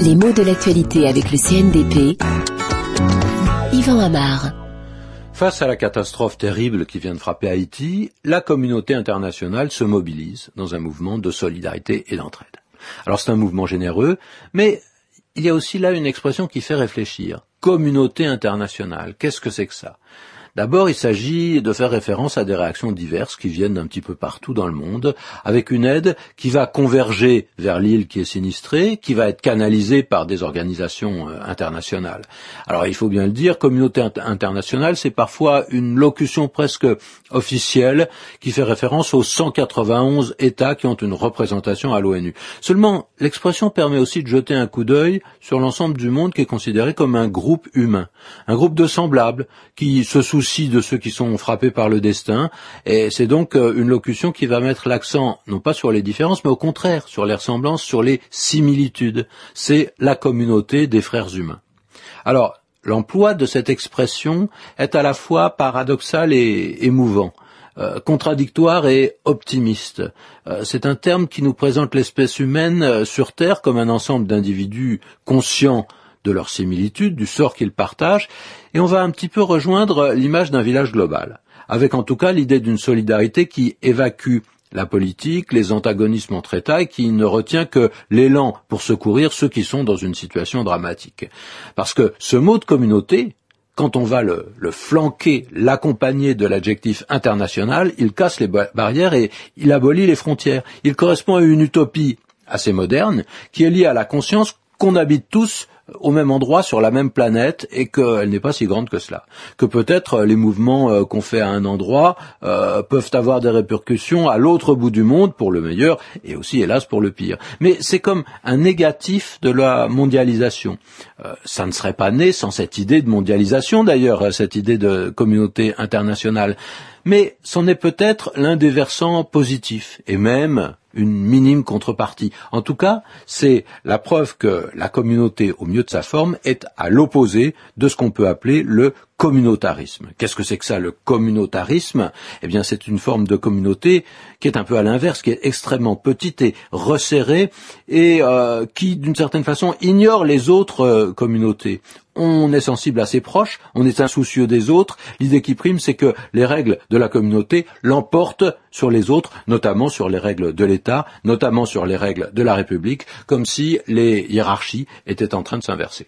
Les mots de l'actualité avec le CNDP. Yvan Amar. Face à la catastrophe terrible qui vient de frapper Haïti, la communauté internationale se mobilise dans un mouvement de solidarité et d'entraide. Alors c'est un mouvement généreux, mais il y a aussi là une expression qui fait réfléchir. Communauté internationale, qu'est-ce que c'est que ça? D'abord, il s'agit de faire référence à des réactions diverses qui viennent d'un petit peu partout dans le monde, avec une aide qui va converger vers l'île qui est sinistrée, qui va être canalisée par des organisations euh, internationales. Alors, il faut bien le dire, communauté internationale, c'est parfois une locution presque officielle qui fait référence aux 191 États qui ont une représentation à l'ONU. Seulement, l'expression permet aussi de jeter un coup d'œil sur l'ensemble du monde qui est considéré comme un groupe humain, un groupe de semblables qui se soucient de ceux qui sont frappés par le destin. Et c'est donc euh, une locution qui va mettre l'accent non pas sur les différences, mais au contraire sur les ressemblances, sur les similitudes. C'est la communauté des frères humains. Alors, l'emploi de cette expression est à la fois paradoxal et émouvant. Euh, contradictoire et optimiste. Euh, c'est un terme qui nous présente l'espèce humaine sur Terre comme un ensemble d'individus conscients de leurs similitudes, du sort qu'ils partagent, et on va un petit peu rejoindre l'image d'un village global, avec en tout cas l'idée d'une solidarité qui évacue la politique, les antagonismes entre États et qui ne retient que l'élan pour secourir ceux qui sont dans une situation dramatique. Parce que ce mot de communauté, quand on va le, flanquer, l'accompagner de l'adjectif international, il casse les barrières et il abolit les frontières. Il correspond à une utopie assez moderne qui est liée à la conscience qu'on habite tous au même endroit sur la même planète et qu'elle n'est pas si grande que cela. Que peut-être euh, les mouvements euh, qu'on fait à un endroit euh, peuvent avoir des répercussions à l'autre bout du monde pour le meilleur et aussi hélas pour le pire. Mais c'est comme un négatif de la mondialisation. ça ne serait pas né sans cette idée de mondialisation d'ailleurs, cette idée de communauté internationale. Mais c'en est peut-être l'un des versants positifs et même une minime contrepartie. En tout cas, c'est la preuve que la communauté, au mieux de sa forme, est à l'opposé de ce qu'on peut appeler le communautarisme. Qu'est-ce que c'est que ça, le communautarisme? Eh bien, c'est une forme de communauté qui est un peu à l'inverse, qui est extrêmement petite et resserrée, et euh, qui, d'une certaine façon, ignore les autres euh, communautés. On est sensible à ses proches, on est insoucieux des autres. L'idée qui prime, c'est que les règles de la communauté l'emportent sur les autres, notamment sur les règles de l'État, notamment sur les règles de la République, comme si les hiérarchies étaient en train de s'inverser.